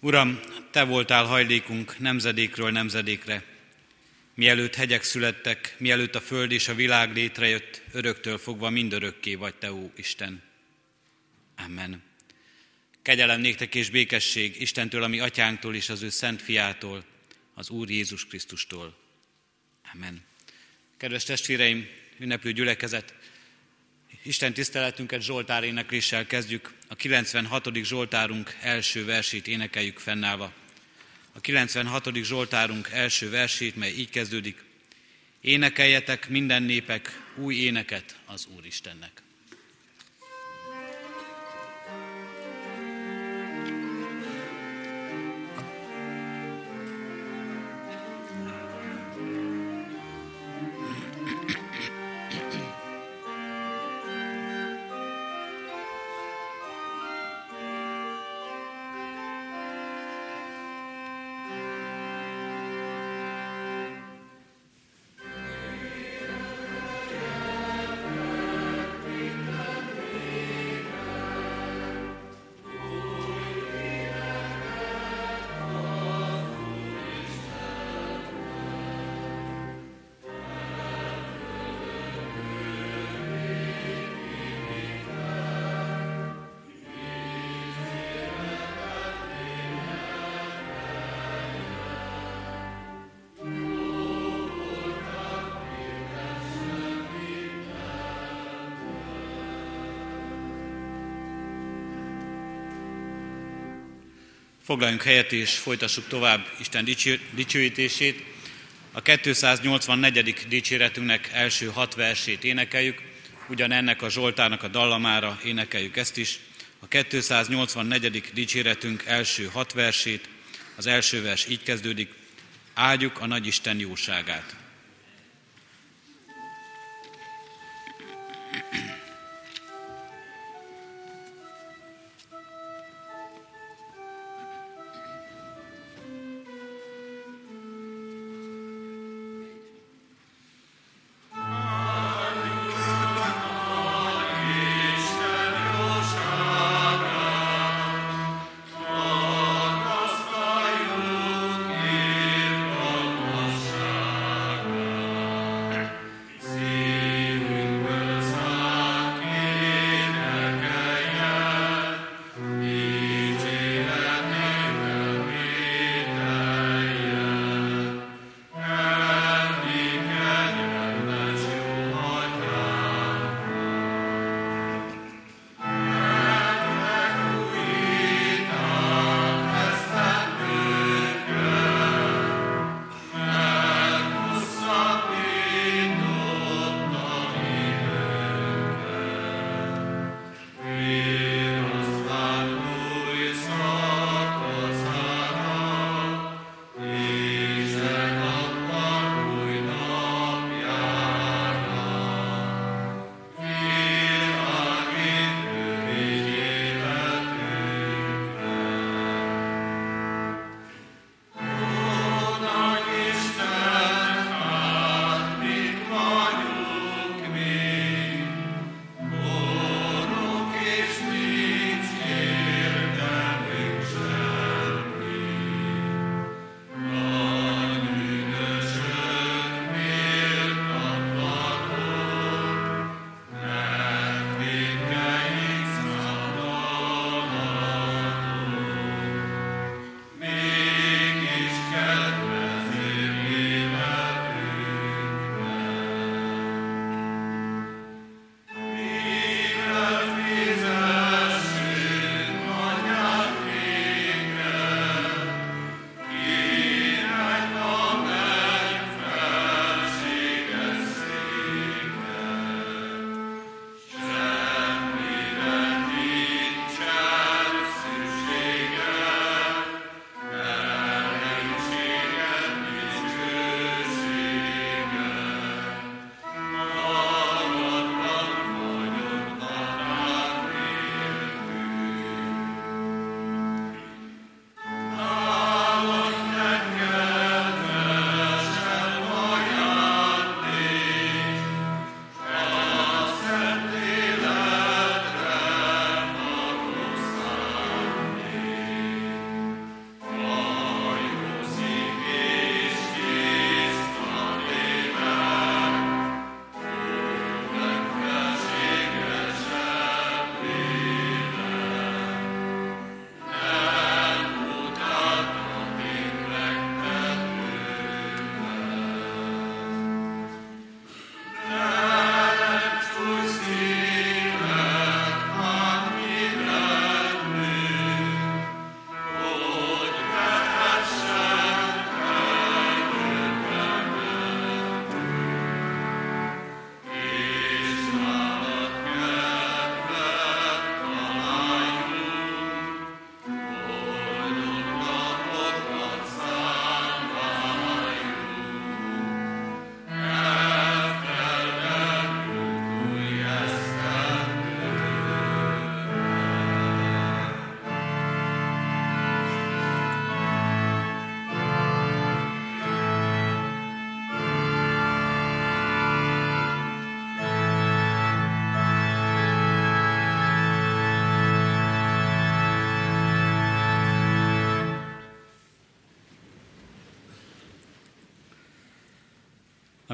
Uram, Te voltál hajlékunk nemzedékről nemzedékre. Mielőtt hegyek születtek, mielőtt a föld és a világ létrejött, öröktől fogva mindörökké vagy Te, ó Isten. Amen. Kegyelem néktek és békesség Istentől, ami atyánktól és az ő szent fiától, az Úr Jézus Krisztustól. Amen. Kedves testvéreim, ünneplő gyülekezet, Isten tiszteletünket Zsoltár énekléssel kezdjük. A 96. Zsoltárunk első versét énekeljük fennállva. A 96. Zsoltárunk első versét, mely így kezdődik. Énekeljetek minden népek új éneket az Úristennek. Foglaljunk helyet és folytassuk tovább Isten dicsőítését. A 284. dicséretünknek első hat versét énekeljük, ugyanennek a Zsoltának a dallamára énekeljük ezt is. A 284. dicséretünk első hat versét, az első vers így kezdődik, áldjuk a nagy Isten jóságát.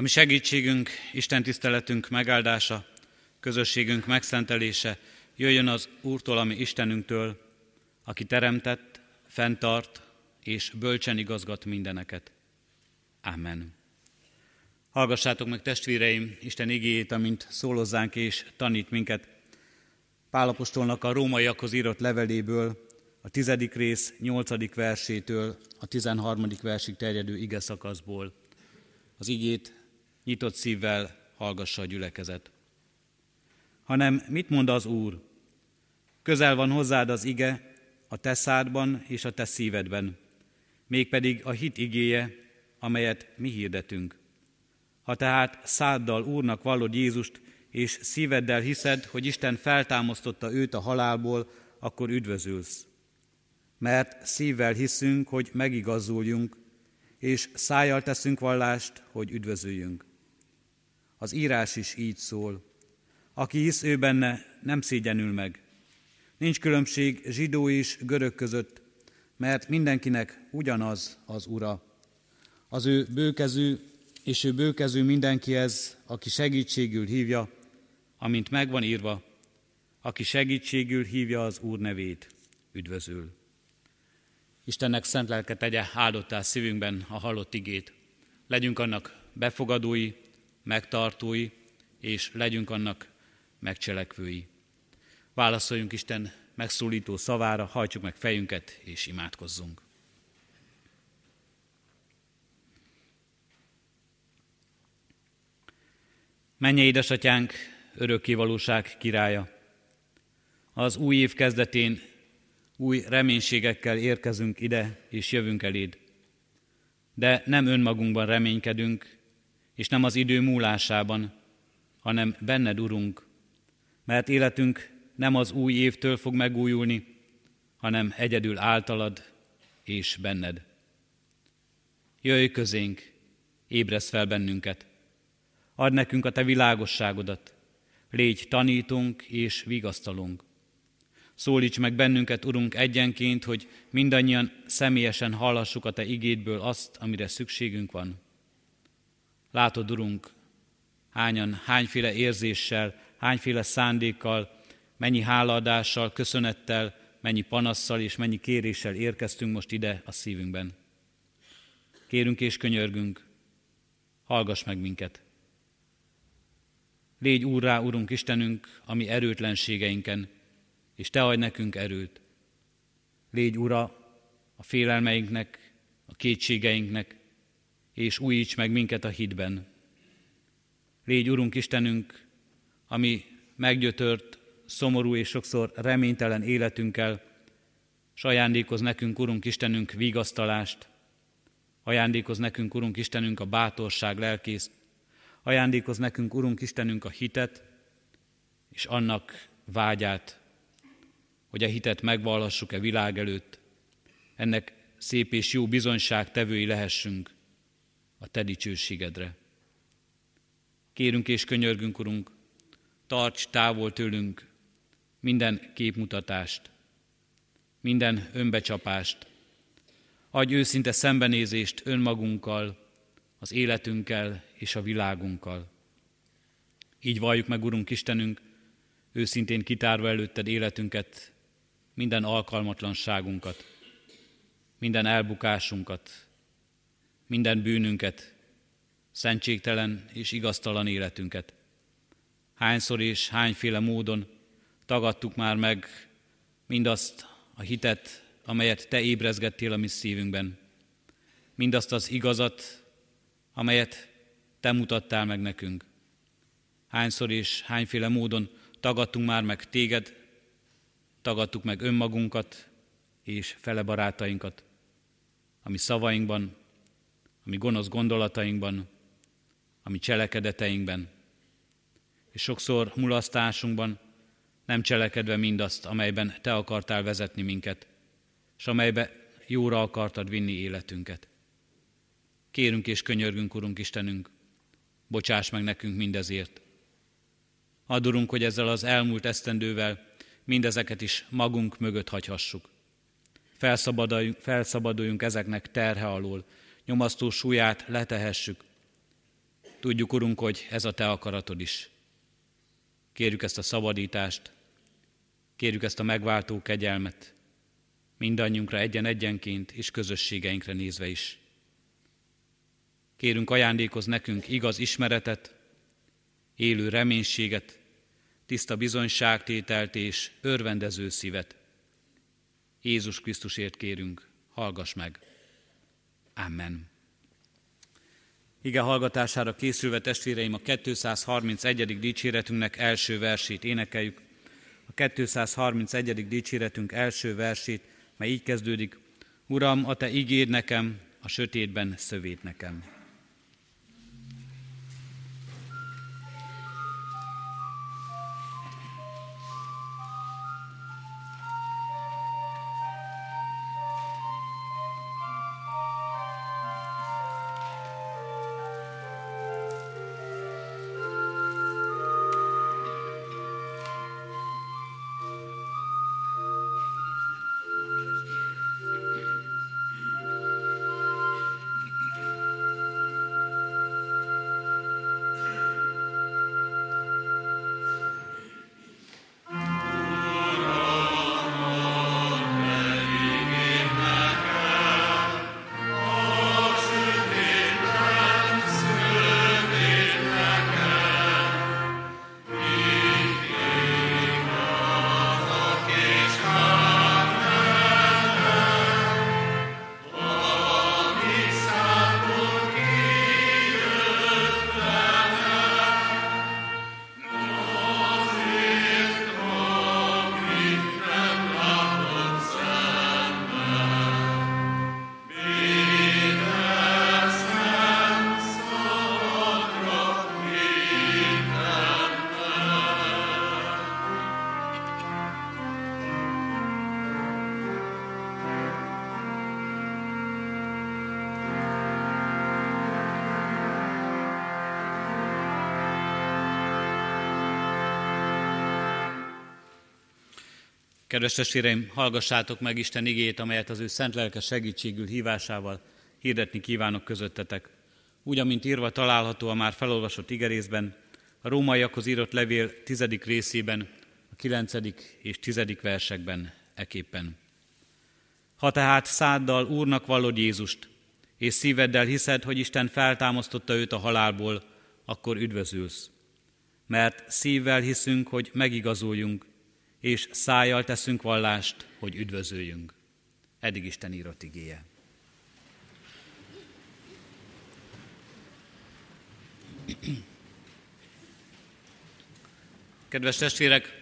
Ami segítségünk, Isten tiszteletünk megáldása, közösségünk megszentelése jöjjön az Úrtól, ami Istenünktől, aki teremtett, fenntart és bölcsen igazgat mindeneket. Amen. Hallgassátok meg testvéreim Isten igéjét, amint szólozzánk és tanít minket. Pálapostolnak a rómaiakhoz írott leveléből, a tizedik rész nyolcadik versétől a tizenharmadik versig terjedő ige szakaszból. Az igét nyitott szívvel hallgassa a gyülekezet. Hanem mit mond az Úr? Közel van hozzád az ige, a te szádban és a te szívedben, mégpedig a hit igéje, amelyet mi hirdetünk. Ha tehát száddal Úrnak vallod Jézust, és szíveddel hiszed, hogy Isten feltámasztotta őt a halálból, akkor üdvözülsz. Mert szívvel hiszünk, hogy megigazuljunk, és szájjal teszünk vallást, hogy üdvözüljünk. Az írás is így szól. Aki hisz ő benne, nem szégyenül meg. Nincs különbség zsidó és görög között, mert mindenkinek ugyanaz az Ura. Az ő bőkezű és ő bőkezű mindenkihez, aki segítségül hívja, amint megvan írva, aki segítségül hívja az Úr nevét, üdvözül. Istennek szent lelke tegye áldottá szívünkben a hallott igét. Legyünk annak befogadói, megtartói, és legyünk annak megcselekvői. Válaszoljunk Isten megszólító szavára, hajtsuk meg fejünket és imádkozzunk. Menje édesatyánk, örökkévalóság királya! Az új év kezdetén új reménységekkel érkezünk ide, és jövünk eléd. De nem önmagunkban reménykedünk, és nem az idő múlásában, hanem benned, Urunk, mert életünk nem az új évtől fog megújulni, hanem egyedül általad és benned. Jöjj közénk, ébresz fel bennünket, add nekünk a te világosságodat, légy tanítunk és vigasztalunk. Szólíts meg bennünket, Urunk, egyenként, hogy mindannyian személyesen hallassuk a Te igédből azt, amire szükségünk van. Látod, Urunk, hányan, hányféle érzéssel, hányféle szándékkal, mennyi hálaadással, köszönettel, mennyi panasszal és mennyi kéréssel érkeztünk most ide a szívünkben. Kérünk és könyörgünk, hallgass meg minket. Légy úrrá, Urunk Istenünk, ami erőtlenségeinken, és Te adj nekünk erőt. Légy Ura a félelmeinknek, a kétségeinknek, és újíts meg minket a hitben. Légy Urunk Istenünk, ami meggyötört, szomorú és sokszor reménytelen életünkkel, s ajándékoz nekünk, Urunk Istenünk, vigasztalást, ajándékoz nekünk, Urunk Istenünk, a bátorság lelkészt, ajándékoz nekünk, Urunk Istenünk, a hitet, és annak vágyát, hogy a hitet megvallassuk-e világ előtt, ennek szép és jó bizonyság tevői lehessünk a Te dicsőségedre. Kérünk és könyörgünk, Urunk, tarts távol tőlünk minden képmutatást, minden önbecsapást, adj őszinte szembenézést önmagunkkal, az életünkkel és a világunkkal. Így valljuk meg, Urunk Istenünk, őszintén kitárva előtted életünket, minden alkalmatlanságunkat, minden elbukásunkat, minden bűnünket, szentségtelen és igaztalan életünket. Hányszor és hányféle módon tagadtuk már meg mindazt a hitet, amelyet Te ébrezgettél a mi szívünkben, mindazt az igazat, amelyet Te mutattál meg nekünk. Hányszor és hányféle módon tagadtunk már meg Téged, tagadtuk meg önmagunkat és fele barátainkat, ami szavainkban, ami gonosz gondolatainkban, ami cselekedeteinkben, és sokszor mulasztásunkban nem cselekedve mindazt, amelyben Te akartál vezetni minket, és amelybe jóra akartad vinni életünket. Kérünk és könyörgünk, Urunk Istenünk, bocsáss meg nekünk mindezért. Adurunk, hogy ezzel az elmúlt esztendővel mindezeket is magunk mögött hagyhassuk. Felszabaduljunk, felszabaduljunk ezeknek terhe alól, nyomasztó súlyát letehessük. Tudjuk, Urunk, hogy ez a Te akaratod is. Kérjük ezt a szabadítást, kérjük ezt a megváltó kegyelmet, mindannyiunkra egyen-egyenként és közösségeinkre nézve is. Kérünk ajándékoz nekünk igaz ismeretet, élő reménységet, tiszta bizonyságtételt és örvendező szívet. Jézus Krisztusért kérünk, hallgass meg. Amen. Ige hallgatására készülve testvéreim a 231. dicséretünknek első versét énekeljük. A 231. dicséretünk első versét, mely így kezdődik. Uram, a te ígéd nekem, a sötétben szövét nekem. Kedves testvéreim, hallgassátok meg Isten igét, amelyet az ő szent lelke segítségül hívásával hirdetni kívánok közöttetek. Úgy, amint írva található a már felolvasott igerészben, a rómaiakhoz írott levél tizedik részében, a kilencedik és tizedik versekben eképpen. Ha tehát száddal Úrnak vallod Jézust, és szíveddel hiszed, hogy Isten feltámasztotta őt a halálból, akkor üdvözülsz. Mert szívvel hiszünk, hogy megigazuljunk, és szájjal teszünk vallást, hogy üdvözöljünk. Eddig Isten írott igéje. Kedves testvérek,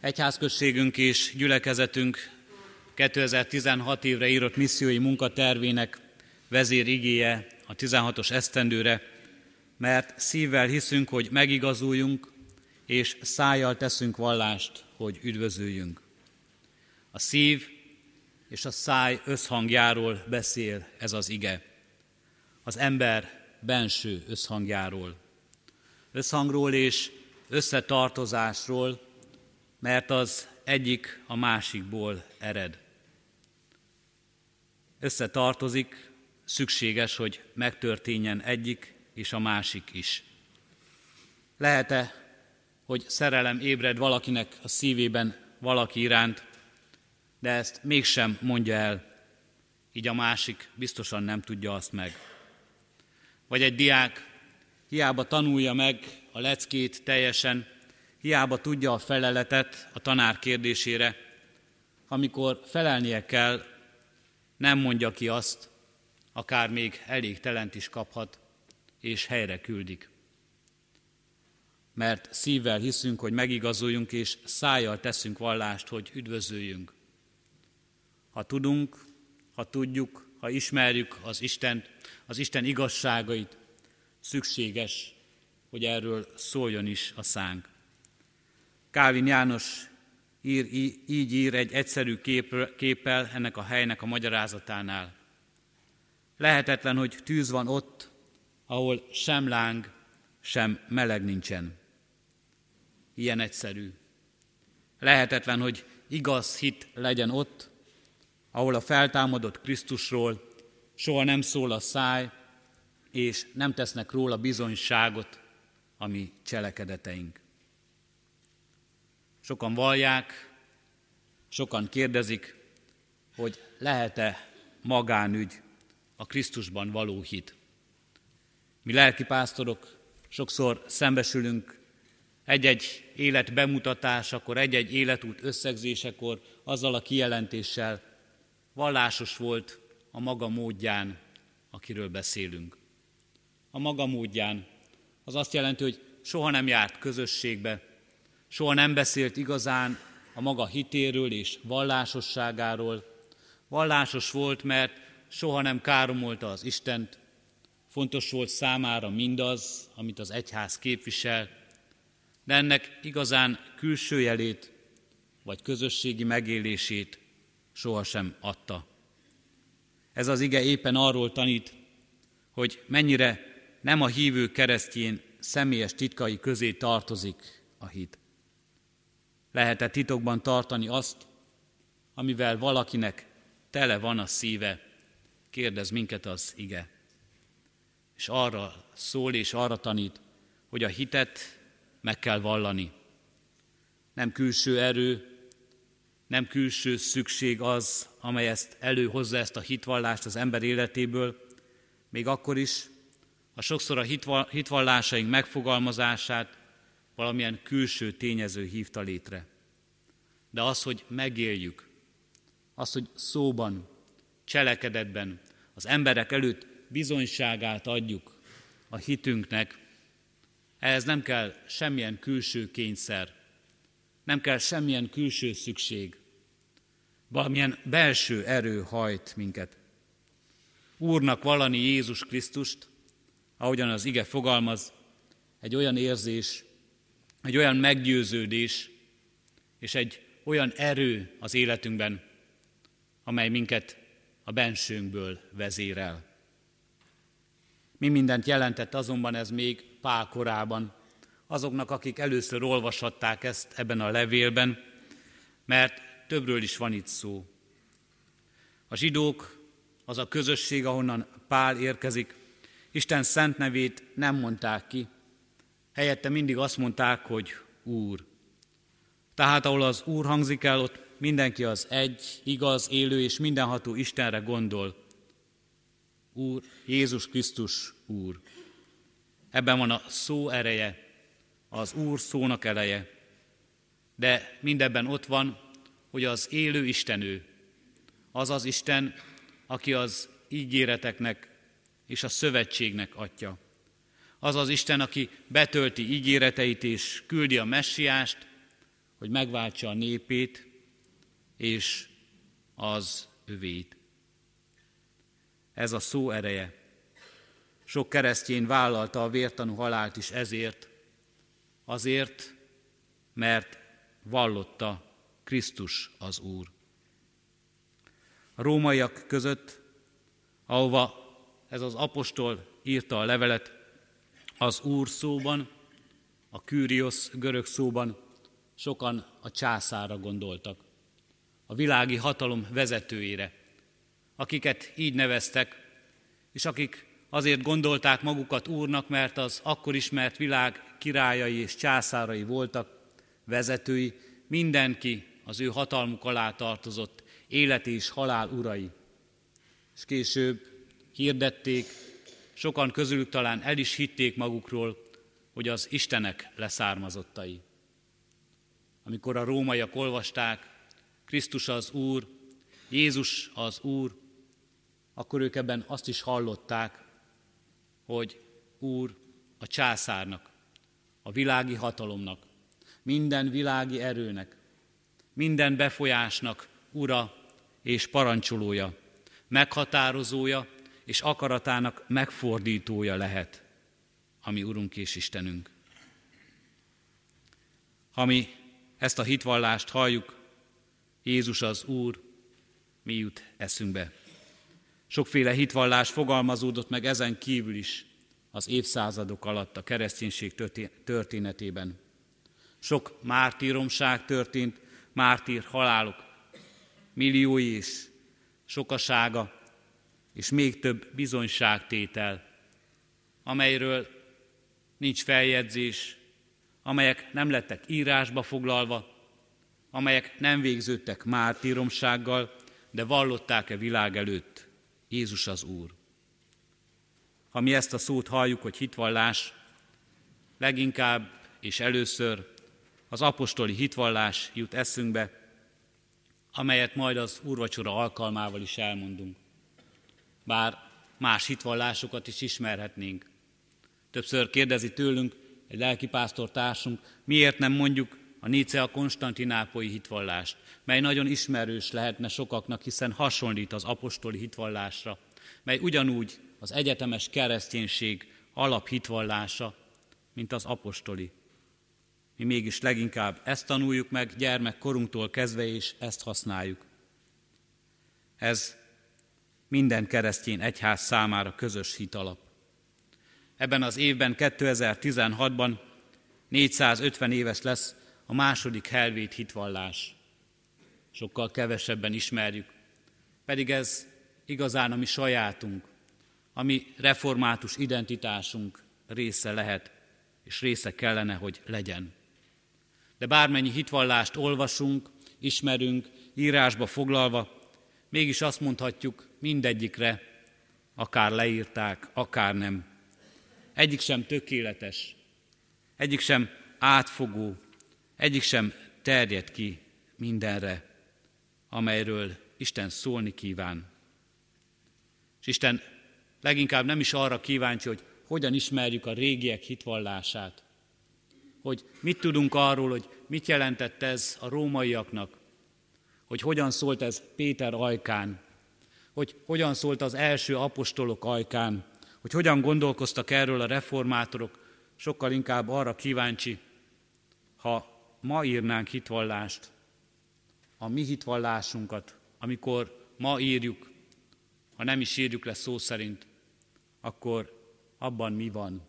egyházközségünk és gyülekezetünk 2016 évre írott missziói munkatervének vezér igéje a 16-os esztendőre, mert szívvel hiszünk, hogy megigazuljunk, és szájjal teszünk vallást, hogy üdvözöljünk. A szív és a száj összhangjáról beszél ez az ige. Az ember benső összhangjáról. Összhangról és összetartozásról, mert az egyik a másikból ered. Összetartozik, szükséges, hogy megtörténjen egyik és a másik is. Lehet-e hogy szerelem ébred valakinek a szívében valaki iránt, de ezt mégsem mondja el, így a másik biztosan nem tudja azt meg. Vagy egy diák hiába tanulja meg a leckét teljesen, hiába tudja a feleletet a tanár kérdésére, amikor felelnie kell, nem mondja ki azt, akár még elég telent is kaphat, és helyre küldik mert szívvel hiszünk, hogy megigazuljunk, és szájjal teszünk vallást, hogy üdvözöljünk. Ha tudunk, ha tudjuk, ha ismerjük az Isten, az Isten igazságait, szükséges, hogy erről szóljon is a szánk. Kávin János ír, így ír egy egyszerű kép, képpel ennek a helynek a magyarázatánál. Lehetetlen, hogy tűz van ott, ahol sem láng, sem meleg nincsen ilyen egyszerű. Lehetetlen, hogy igaz hit legyen ott, ahol a feltámadott Krisztusról soha nem szól a száj, és nem tesznek róla bizonyságot a mi cselekedeteink. Sokan vallják, sokan kérdezik, hogy lehet-e magánügy a Krisztusban való hit. Mi lelkipásztorok sokszor szembesülünk egy-egy élet bemutatásakor, egy-egy életút összegzésekor azzal a kijelentéssel, vallásos volt a maga módján, akiről beszélünk. A maga módján. Az azt jelenti, hogy soha nem járt közösségbe, soha nem beszélt igazán a maga hitéről és vallásosságáról. Vallásos volt, mert soha nem káromolta az Istent, fontos volt számára mindaz, amit az egyház képvisel, de ennek igazán külső jelét vagy közösségi megélését sohasem adta. Ez az ige éppen arról tanít, hogy mennyire nem a hívő keresztjén személyes titkai közé tartozik a hit. Lehet-e titokban tartani azt, amivel valakinek tele van a szíve, kérdez minket az ige. És arra szól és arra tanít, hogy a hitet meg kell vallani. Nem külső erő, nem külső szükség az, amely ezt előhozza ezt a hitvallást az ember életéből, még akkor is, ha sokszor a hitvallásaink megfogalmazását valamilyen külső tényező hívta létre. De az, hogy megéljük, az, hogy szóban, cselekedetben az emberek előtt bizonyságát adjuk a hitünknek, ehhez nem kell semmilyen külső kényszer, nem kell semmilyen külső szükség. Valamilyen belső erő hajt minket. Úrnak vallani Jézus Krisztust, ahogyan az ige fogalmaz, egy olyan érzés, egy olyan meggyőződés, és egy olyan erő az életünkben, amely minket a bensőnkből vezérel. Mi mindent jelentett azonban ez még Pál korában, azoknak, akik először olvashatták ezt ebben a levélben, mert többről is van itt szó. A zsidók, az a közösség, ahonnan Pál érkezik, Isten szent nevét nem mondták ki, helyette mindig azt mondták, hogy Úr. Tehát ahol az Úr hangzik el, ott mindenki az egy, igaz, élő és mindenható Istenre gondol. Úr, Jézus Krisztus Úr. Ebben van a szó ereje, az Úr szónak eleje. De mindebben ott van, hogy az élő Isten ő, az az Isten, aki az ígéreteknek és a szövetségnek atya. Az az Isten, aki betölti ígéreteit és küldi a messiást, hogy megváltsa a népét és az övét. Ez a szó ereje. Sok keresztjén vállalta a vértanú halált is ezért, azért, mert vallotta Krisztus az Úr. A rómaiak között, ahova ez az apostol írta a levelet, az Úr szóban, a Kyrios görög szóban sokan a császára gondoltak, a világi hatalom vezetőjére, akiket így neveztek, és akik azért gondolták magukat úrnak, mert az akkor ismert világ királyai és császárai voltak, vezetői, mindenki az ő hatalmuk alá tartozott, élet és halál urai. És később hirdették, sokan közülük talán el is hitték magukról, hogy az Istenek leszármazottai. Amikor a rómaiak olvasták, Krisztus az Úr, Jézus az Úr, akkor ők ebben azt is hallották, hogy Úr a császárnak, a világi hatalomnak, minden világi erőnek, minden befolyásnak ura és parancsolója, meghatározója és akaratának megfordítója lehet, ami Urunk és Istenünk. Ha mi ezt a hitvallást halljuk, Jézus az Úr, mi jut eszünkbe? Sokféle hitvallás fogalmazódott meg ezen kívül is az évszázadok alatt a kereszténység történetében. Sok mártíromság történt, mártír halálok, milliói és sokasága, és még több bizonyságtétel amelyről nincs feljegyzés, amelyek nem lettek írásba foglalva, amelyek nem végződtek mártíromsággal, de vallották-e világ előtt, Jézus az Úr. Ha mi ezt a szót halljuk, hogy hitvallás, leginkább és először az apostoli hitvallás jut eszünkbe, amelyet majd az úrvacsora alkalmával is elmondunk. Bár más hitvallásokat is ismerhetnénk. Többször kérdezi tőlünk egy lelkipásztor társunk, miért nem mondjuk a Nícea konstantinápoi hitvallást, mely nagyon ismerős lehetne sokaknak, hiszen hasonlít az apostoli hitvallásra, mely ugyanúgy az egyetemes kereszténység alaphitvallása, mint az apostoli. Mi mégis leginkább ezt tanuljuk meg gyermekkorunktól kezdve, és ezt használjuk. Ez minden keresztény egyház számára közös hitalap. Ebben az évben, 2016-ban 450 éves lesz a második helvét hitvallás. Sokkal kevesebben ismerjük, pedig ez igazán a mi sajátunk, a mi református identitásunk része lehet, és része kellene, hogy legyen. De bármennyi hitvallást olvasunk, ismerünk, írásba foglalva, mégis azt mondhatjuk mindegyikre, akár leírták, akár nem. Egyik sem tökéletes, egyik sem átfogó, egyik sem terjed ki mindenre, amelyről Isten szólni kíván. És Isten leginkább nem is arra kíváncsi, hogy hogyan ismerjük a régiek hitvallását, hogy mit tudunk arról, hogy mit jelentett ez a rómaiaknak, hogy hogyan szólt ez Péter ajkán, hogy hogyan szólt az első apostolok ajkán, hogy hogyan gondolkoztak erről a reformátorok, sokkal inkább arra kíváncsi, ha ma írnánk hitvallást, a mi hitvallásunkat, amikor ma írjuk, ha nem is írjuk le szó szerint, akkor abban mi van?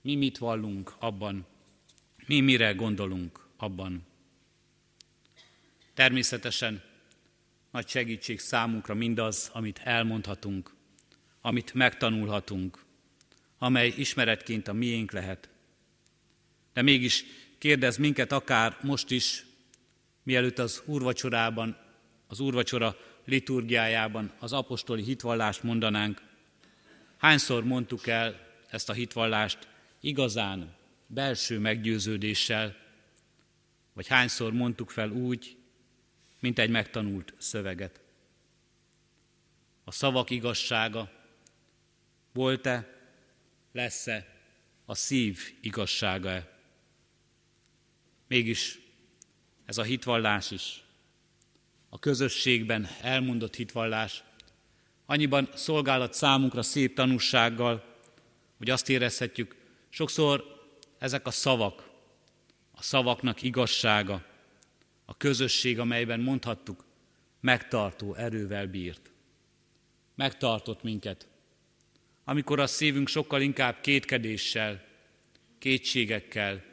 Mi mit vallunk abban? Mi mire gondolunk abban? Természetesen nagy segítség számunkra mindaz, amit elmondhatunk, amit megtanulhatunk, amely ismeretként a miénk lehet. De mégis kérdez minket akár most is, mielőtt az úrvacsorában, az úrvacsora liturgiájában az apostoli hitvallást mondanánk, hányszor mondtuk el ezt a hitvallást igazán, belső meggyőződéssel, vagy hányszor mondtuk fel úgy, mint egy megtanult szöveget. A szavak igazsága volt-e, lesz-e a szív igazsága-e? Mégis ez a hitvallás is, a közösségben elmondott hitvallás, annyiban szolgálat számunkra szép tanúsággal, hogy azt érezhetjük, sokszor ezek a szavak, a szavaknak igazsága, a közösség, amelyben mondhattuk, megtartó erővel bírt. Megtartott minket. Amikor a szívünk sokkal inkább kétkedéssel, kétségekkel,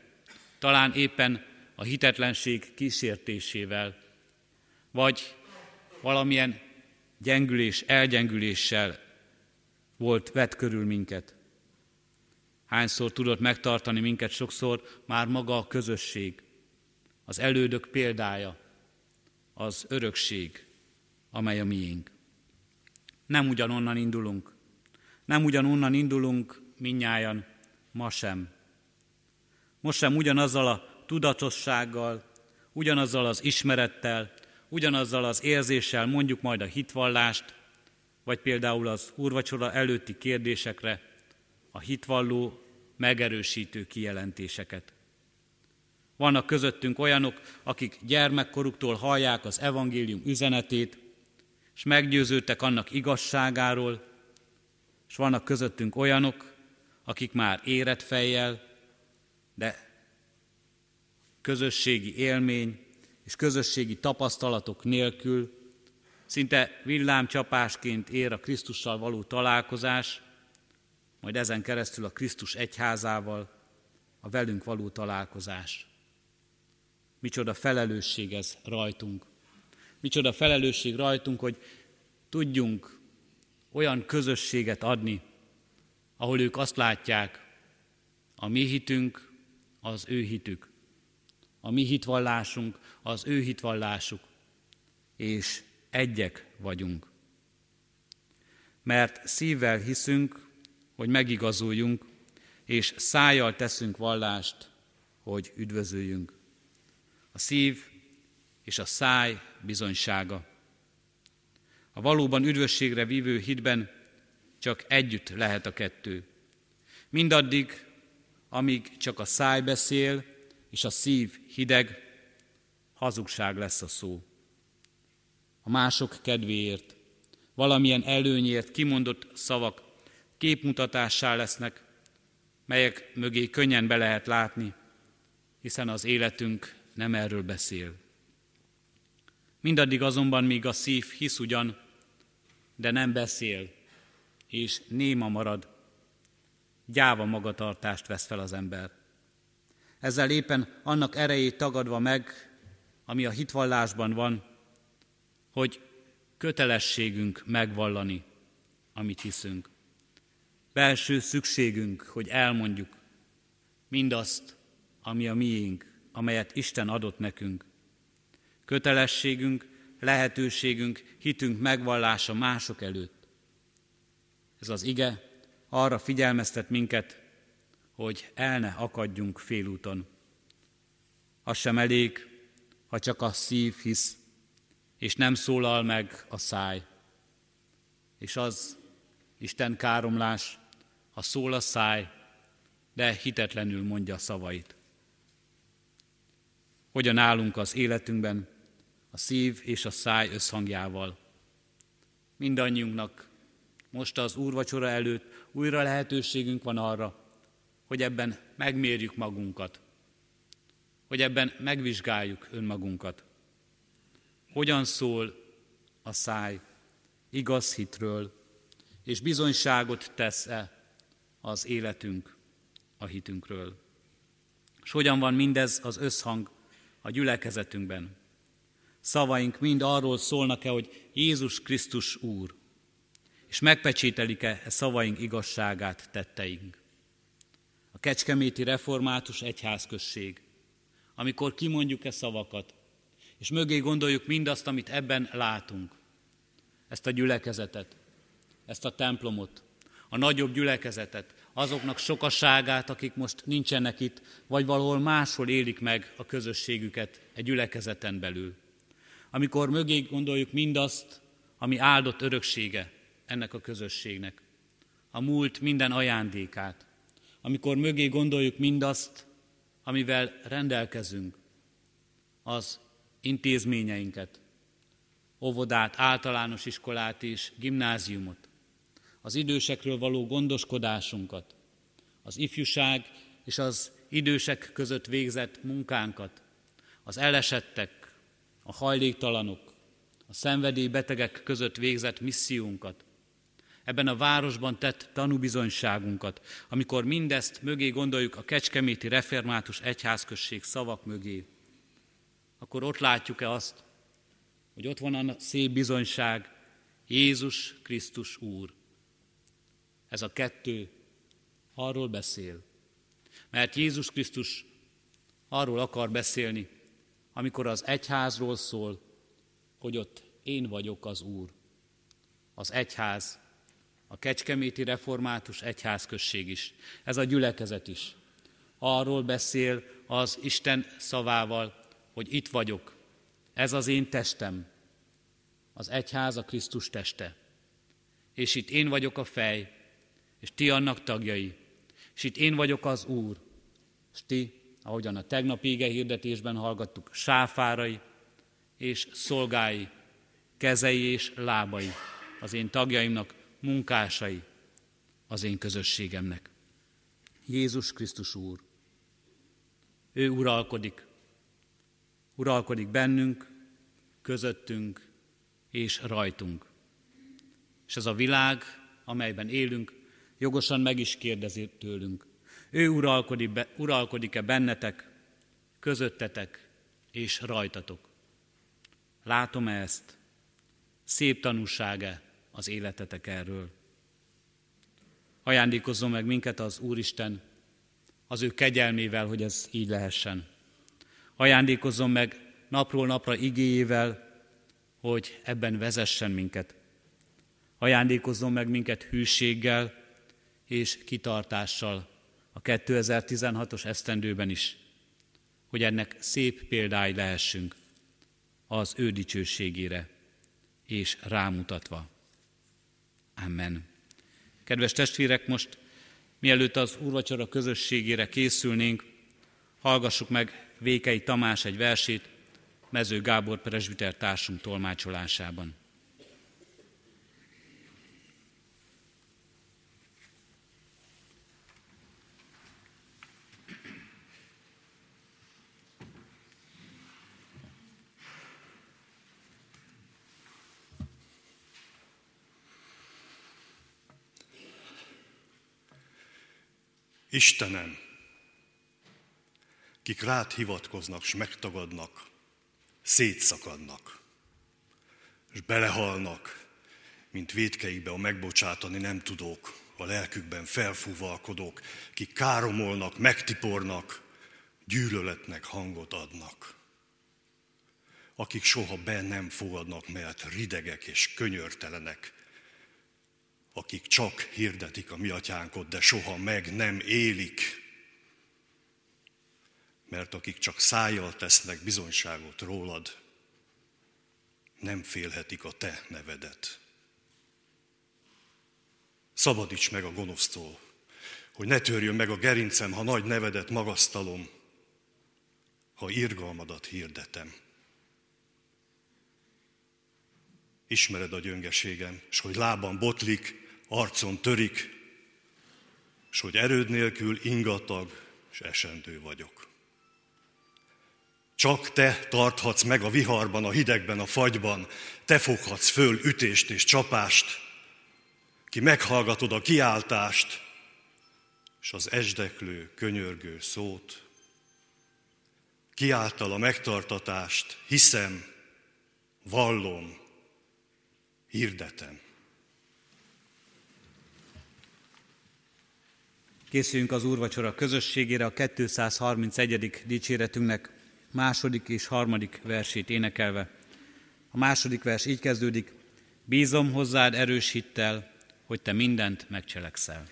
talán éppen a hitetlenség kísértésével, vagy valamilyen gyengülés, elgyengüléssel volt vett körül minket. Hányszor tudott megtartani minket sokszor már maga a közösség, az elődök példája, az örökség, amely a miénk. Nem ugyanonnan indulunk, nem ugyanonnan indulunk minnyájan, ma sem. Most sem ugyanazzal a tudatossággal, ugyanazzal az ismerettel, ugyanazzal az érzéssel mondjuk majd a hitvallást, vagy például az úrvacsora előtti kérdésekre a hitvalló megerősítő kijelentéseket. Vannak közöttünk olyanok, akik gyermekkoruktól hallják az evangélium üzenetét, és meggyőződtek annak igazságáról, és vannak közöttünk olyanok, akik már érett fejjel, de közösségi élmény és közösségi tapasztalatok nélkül szinte villámcsapásként ér a Krisztussal való találkozás, majd ezen keresztül a Krisztus egyházával a velünk való találkozás. Micsoda felelősség ez rajtunk. Micsoda felelősség rajtunk, hogy tudjunk olyan közösséget adni, ahol ők azt látják, a mi hitünk az ő hitük, a mi hitvallásunk az ő hitvallásuk, és egyek vagyunk. Mert szívvel hiszünk, hogy megigazuljunk, és szájjal teszünk vallást, hogy üdvözöljünk. A szív és a száj bizonysága. A valóban üdvösségre vívő hitben csak együtt lehet a kettő. Mindaddig, amíg csak a száj beszél, és a szív hideg, hazugság lesz a szó. A mások kedvéért, valamilyen előnyért kimondott szavak képmutatássá lesznek, melyek mögé könnyen be lehet látni, hiszen az életünk nem erről beszél. Mindaddig azonban, míg a szív hisz ugyan, de nem beszél, és néma marad, gyáva magatartást vesz fel az ember. Ezzel éppen annak erejét tagadva meg, ami a hitvallásban van, hogy kötelességünk megvallani, amit hiszünk. Belső szükségünk, hogy elmondjuk mindazt, ami a miénk, amelyet Isten adott nekünk. Kötelességünk, lehetőségünk, hitünk megvallása mások előtt. Ez az ige arra figyelmeztet minket, hogy el ne akadjunk félúton. Az sem elég, ha csak a szív hisz, és nem szólal meg a száj. És az Isten káromlás, ha szól a száj, de hitetlenül mondja szavait. Hogyan állunk az életünkben a szív és a száj összhangjával. Mindannyiunknak most az úrvacsora előtt újra lehetőségünk van arra, hogy ebben megmérjük magunkat, hogy ebben megvizsgáljuk önmagunkat. Hogyan szól a száj igaz hitről, és bizonyságot tesz-e az életünk a hitünkről. És hogyan van mindez az összhang a gyülekezetünkben? Szavaink mind arról szólnak-e, hogy Jézus Krisztus Úr, és megpecsételik-e e szavaink igazságát tetteink. A Kecskeméti Református Egyházközség, amikor kimondjuk e szavakat, és mögé gondoljuk mindazt, amit ebben látunk, ezt a gyülekezetet, ezt a templomot, a nagyobb gyülekezetet, azoknak sokaságát, akik most nincsenek itt, vagy valahol máshol élik meg a közösségüket egy gyülekezeten belül. Amikor mögé gondoljuk mindazt, ami áldott öröksége, ennek a közösségnek. A múlt minden ajándékát, amikor mögé gondoljuk mindazt, amivel rendelkezünk, az intézményeinket, óvodát, általános iskolát és gimnáziumot, az idősekről való gondoskodásunkat, az ifjúság és az idősek között végzett munkánkat, az elesettek, a hajléktalanok, a szenvedélybetegek között végzett missziónkat, ebben a városban tett tanúbizonyságunkat, amikor mindezt mögé gondoljuk a Kecskeméti Református Egyházközség szavak mögé, akkor ott látjuk-e azt, hogy ott van a szép bizonyság, Jézus Krisztus Úr. Ez a kettő arról beszél. Mert Jézus Krisztus arról akar beszélni, amikor az egyházról szól, hogy ott én vagyok az Úr. Az egyház a Kecskeméti Református Egyházközség is, ez a gyülekezet is. Arról beszél az Isten szavával, hogy itt vagyok, ez az én testem, az egyház a Krisztus teste. És itt én vagyok a fej, és ti annak tagjai, és itt én vagyok az Úr, és ti, ahogyan a tegnap ége hirdetésben hallgattuk, sáfárai és szolgái, kezei és lábai az én tagjaimnak, munkásai az én közösségemnek. Jézus Krisztus Úr. Ő uralkodik. Uralkodik bennünk, közöttünk és rajtunk. És ez a világ, amelyben élünk, jogosan meg is kérdezi tőlünk. Ő uralkodik-e uralkodik bennetek, közöttetek és rajtatok. Látom-e ezt? Szép tanúsága az életetek erről. Ajándékozzon meg minket az Úristen az ő kegyelmével, hogy ez így lehessen. Ajándékozzon meg napról napra igéjével, hogy ebben vezessen minket. Ajándékozzon meg minket hűséggel és kitartással a 2016-os esztendőben is, hogy ennek szép példái lehessünk az ő dicsőségére és rámutatva. Amen. Kedves testvérek, most mielőtt az úrvacsora közösségére készülnénk, hallgassuk meg Vékei Tamás egy versét, Mező Gábor presbiter társunk tolmácsolásában. Istenem, kik rád hivatkoznak, s megtagadnak, szétszakadnak, és belehalnak, mint védkeikbe a megbocsátani nem tudók, a lelkükben felfúvalkodók, kik káromolnak, megtipornak, gyűlöletnek hangot adnak. Akik soha be nem fogadnak, mert ridegek és könyörtelenek, akik csak hirdetik a mi atyánkot, de soha meg nem élik. Mert akik csak szájjal tesznek bizonyságot rólad, nem félhetik a te nevedet. Szabadíts meg a gonosztól, hogy ne törjön meg a gerincem, ha nagy nevedet magasztalom, ha irgalmadat hirdetem. Ismered a gyöngeségem, és hogy lábam botlik, arcon törik, és hogy erőd nélkül ingatag és esendő vagyok. Csak te tarthatsz meg a viharban, a hidegben, a fagyban, te foghatsz föl ütést és csapást, ki meghallgatod a kiáltást, és az esdeklő, könyörgő szót, kiáltal a megtartatást, hiszem, vallom, hirdetem. Készüljünk az úrvacsora közösségére, a 231. dicséretünknek második és harmadik versét énekelve. A második vers így kezdődik, bízom hozzád erős hittel, hogy te mindent megcselekszel.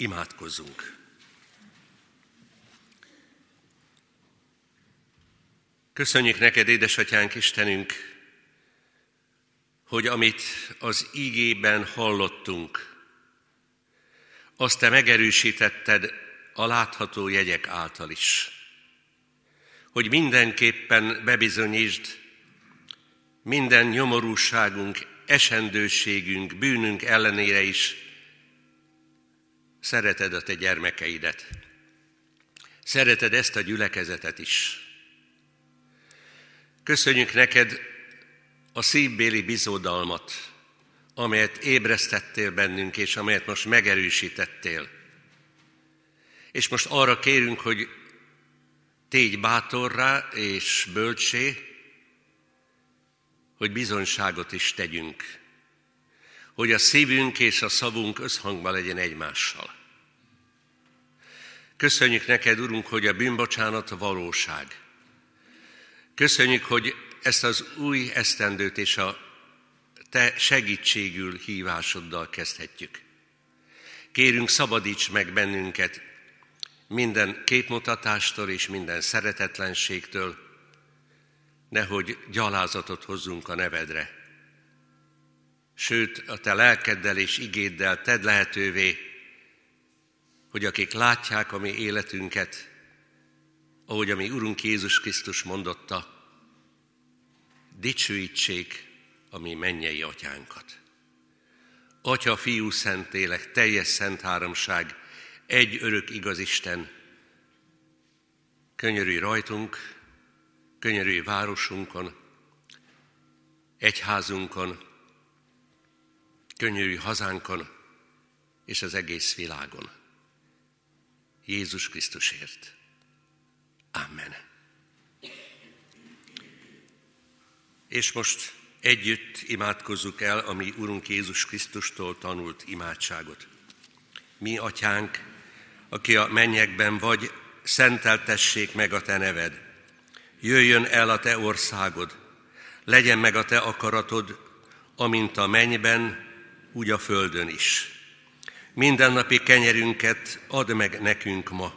Imádkozzunk! Köszönjük neked, édesatyánk Istenünk, hogy amit az ígében hallottunk, azt te megerősítetted a látható jegyek által is. Hogy mindenképpen bebizonyítsd minden nyomorúságunk, esendőségünk, bűnünk ellenére is szereted a te gyermekeidet. Szereted ezt a gyülekezetet is. Köszönjük neked a szívbéli bizódalmat, amelyet ébresztettél bennünk, és amelyet most megerősítettél. És most arra kérünk, hogy tégy bátorrá és bölcsé, hogy bizonyságot is tegyünk, hogy a szívünk és a szavunk összhangban legyen egymással. Köszönjük neked, Urunk, hogy a bűnbocsánat valóság. Köszönjük, hogy ezt az új esztendőt és a te segítségül hívásoddal kezdhetjük. Kérünk, szabadíts meg bennünket minden képmutatástól és minden szeretetlenségtől, nehogy gyalázatot hozzunk a nevedre. Sőt, a te lelkeddel és igéddel tedd lehetővé, hogy akik látják a mi életünket, ahogy a mi Urunk Jézus Krisztus mondotta, dicsőítsék a mi mennyei atyánkat. Atya, Fiú, Szentélek, teljes szent háromság, egy örök igaz Isten, könyörülj rajtunk, könyörülj városunkon, egyházunkon, könyörülj hazánkon és az egész világon. Jézus Krisztusért. Amen. És most együtt imádkozzuk el a mi Urunk Jézus Krisztustól tanult imádságot. Mi, Atyánk, aki a mennyekben vagy, szenteltessék meg a Te neved. Jöjjön el a Te országod, legyen meg a Te akaratod, amint a mennyben, úgy a földön is. Mindennapi kenyerünket add meg nekünk ma,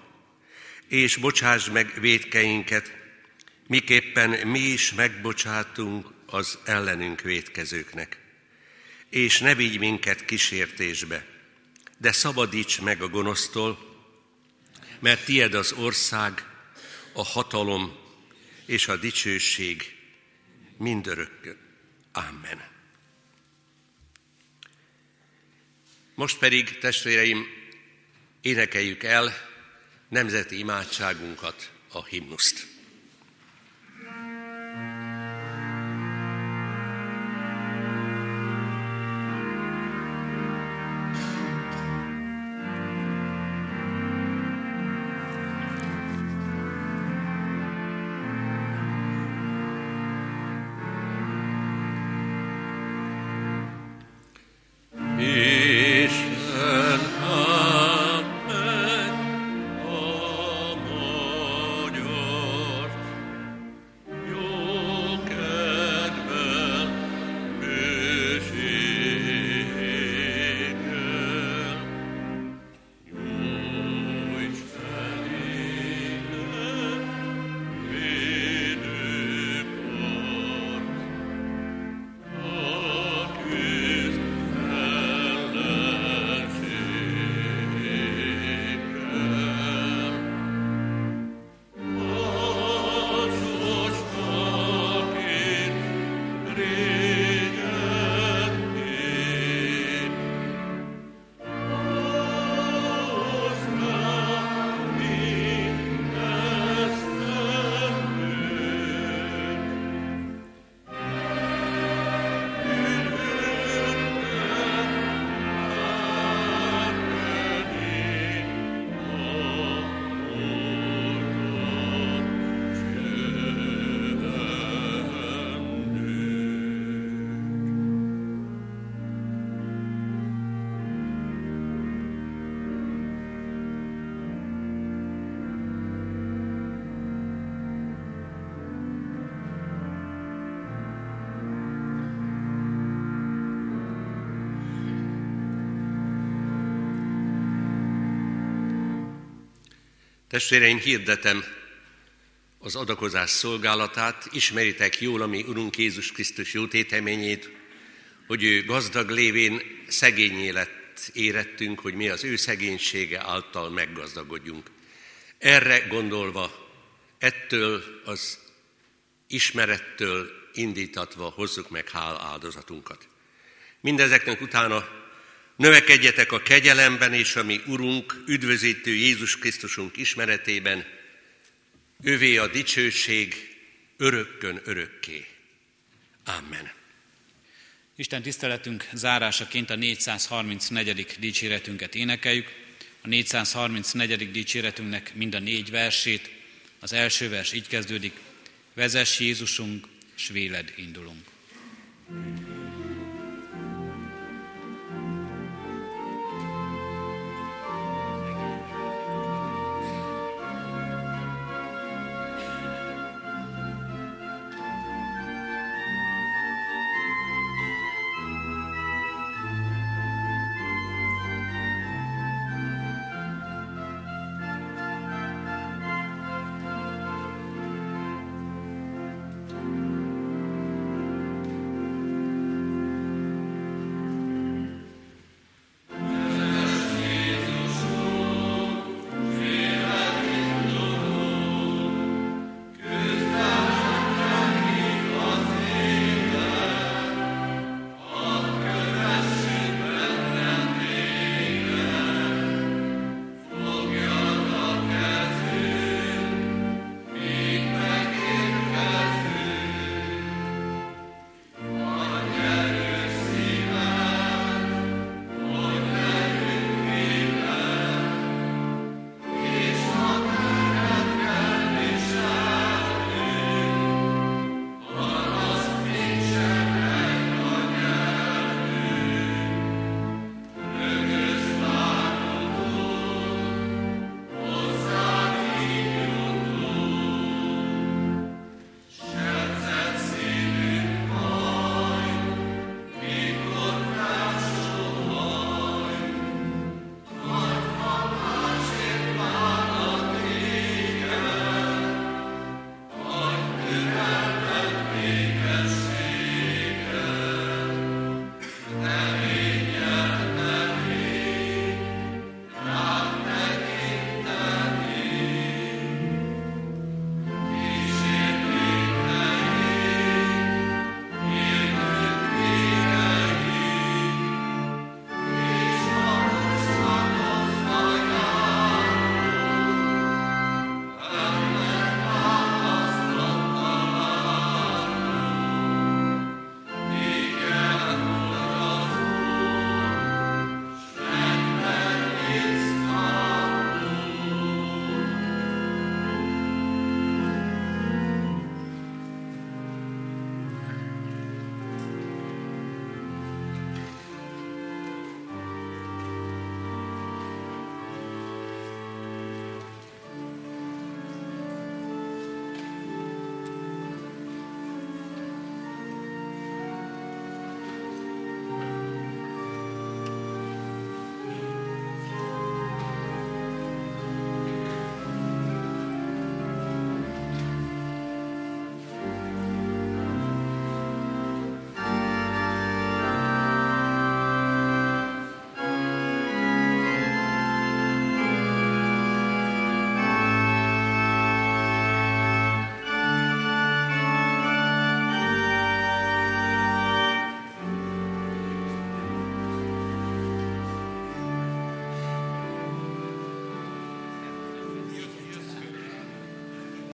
és bocsásd meg védkeinket, miképpen mi is megbocsátunk az ellenünk védkezőknek. És ne vigy minket kísértésbe, de szabadíts meg a gonosztól, mert tied az ország, a hatalom és a dicsőség mindörökkön. Amen. Most pedig, testvéreim, énekeljük el nemzeti imádságunkat, a himnuszt. Testvéreim, hirdetem az adakozás szolgálatát, ismeritek jól a mi Urunk Jézus Krisztus jó téteményét, hogy ő gazdag lévén szegényé lett érettünk, hogy mi az ő szegénysége által meggazdagodjunk. Erre gondolva, ettől az ismerettől indítatva hozzuk meg hál áldozatunkat. Mindezeknek utána növekedjetek a kegyelemben és a mi Urunk, üdvözítő Jézus Krisztusunk ismeretében, ővé a dicsőség örökkön örökké. Amen. Isten tiszteletünk zárásaként a 434. dicséretünket énekeljük. A 434. dicséretünknek mind a négy versét. Az első vers így kezdődik. Vezess Jézusunk, s véled indulunk. thank you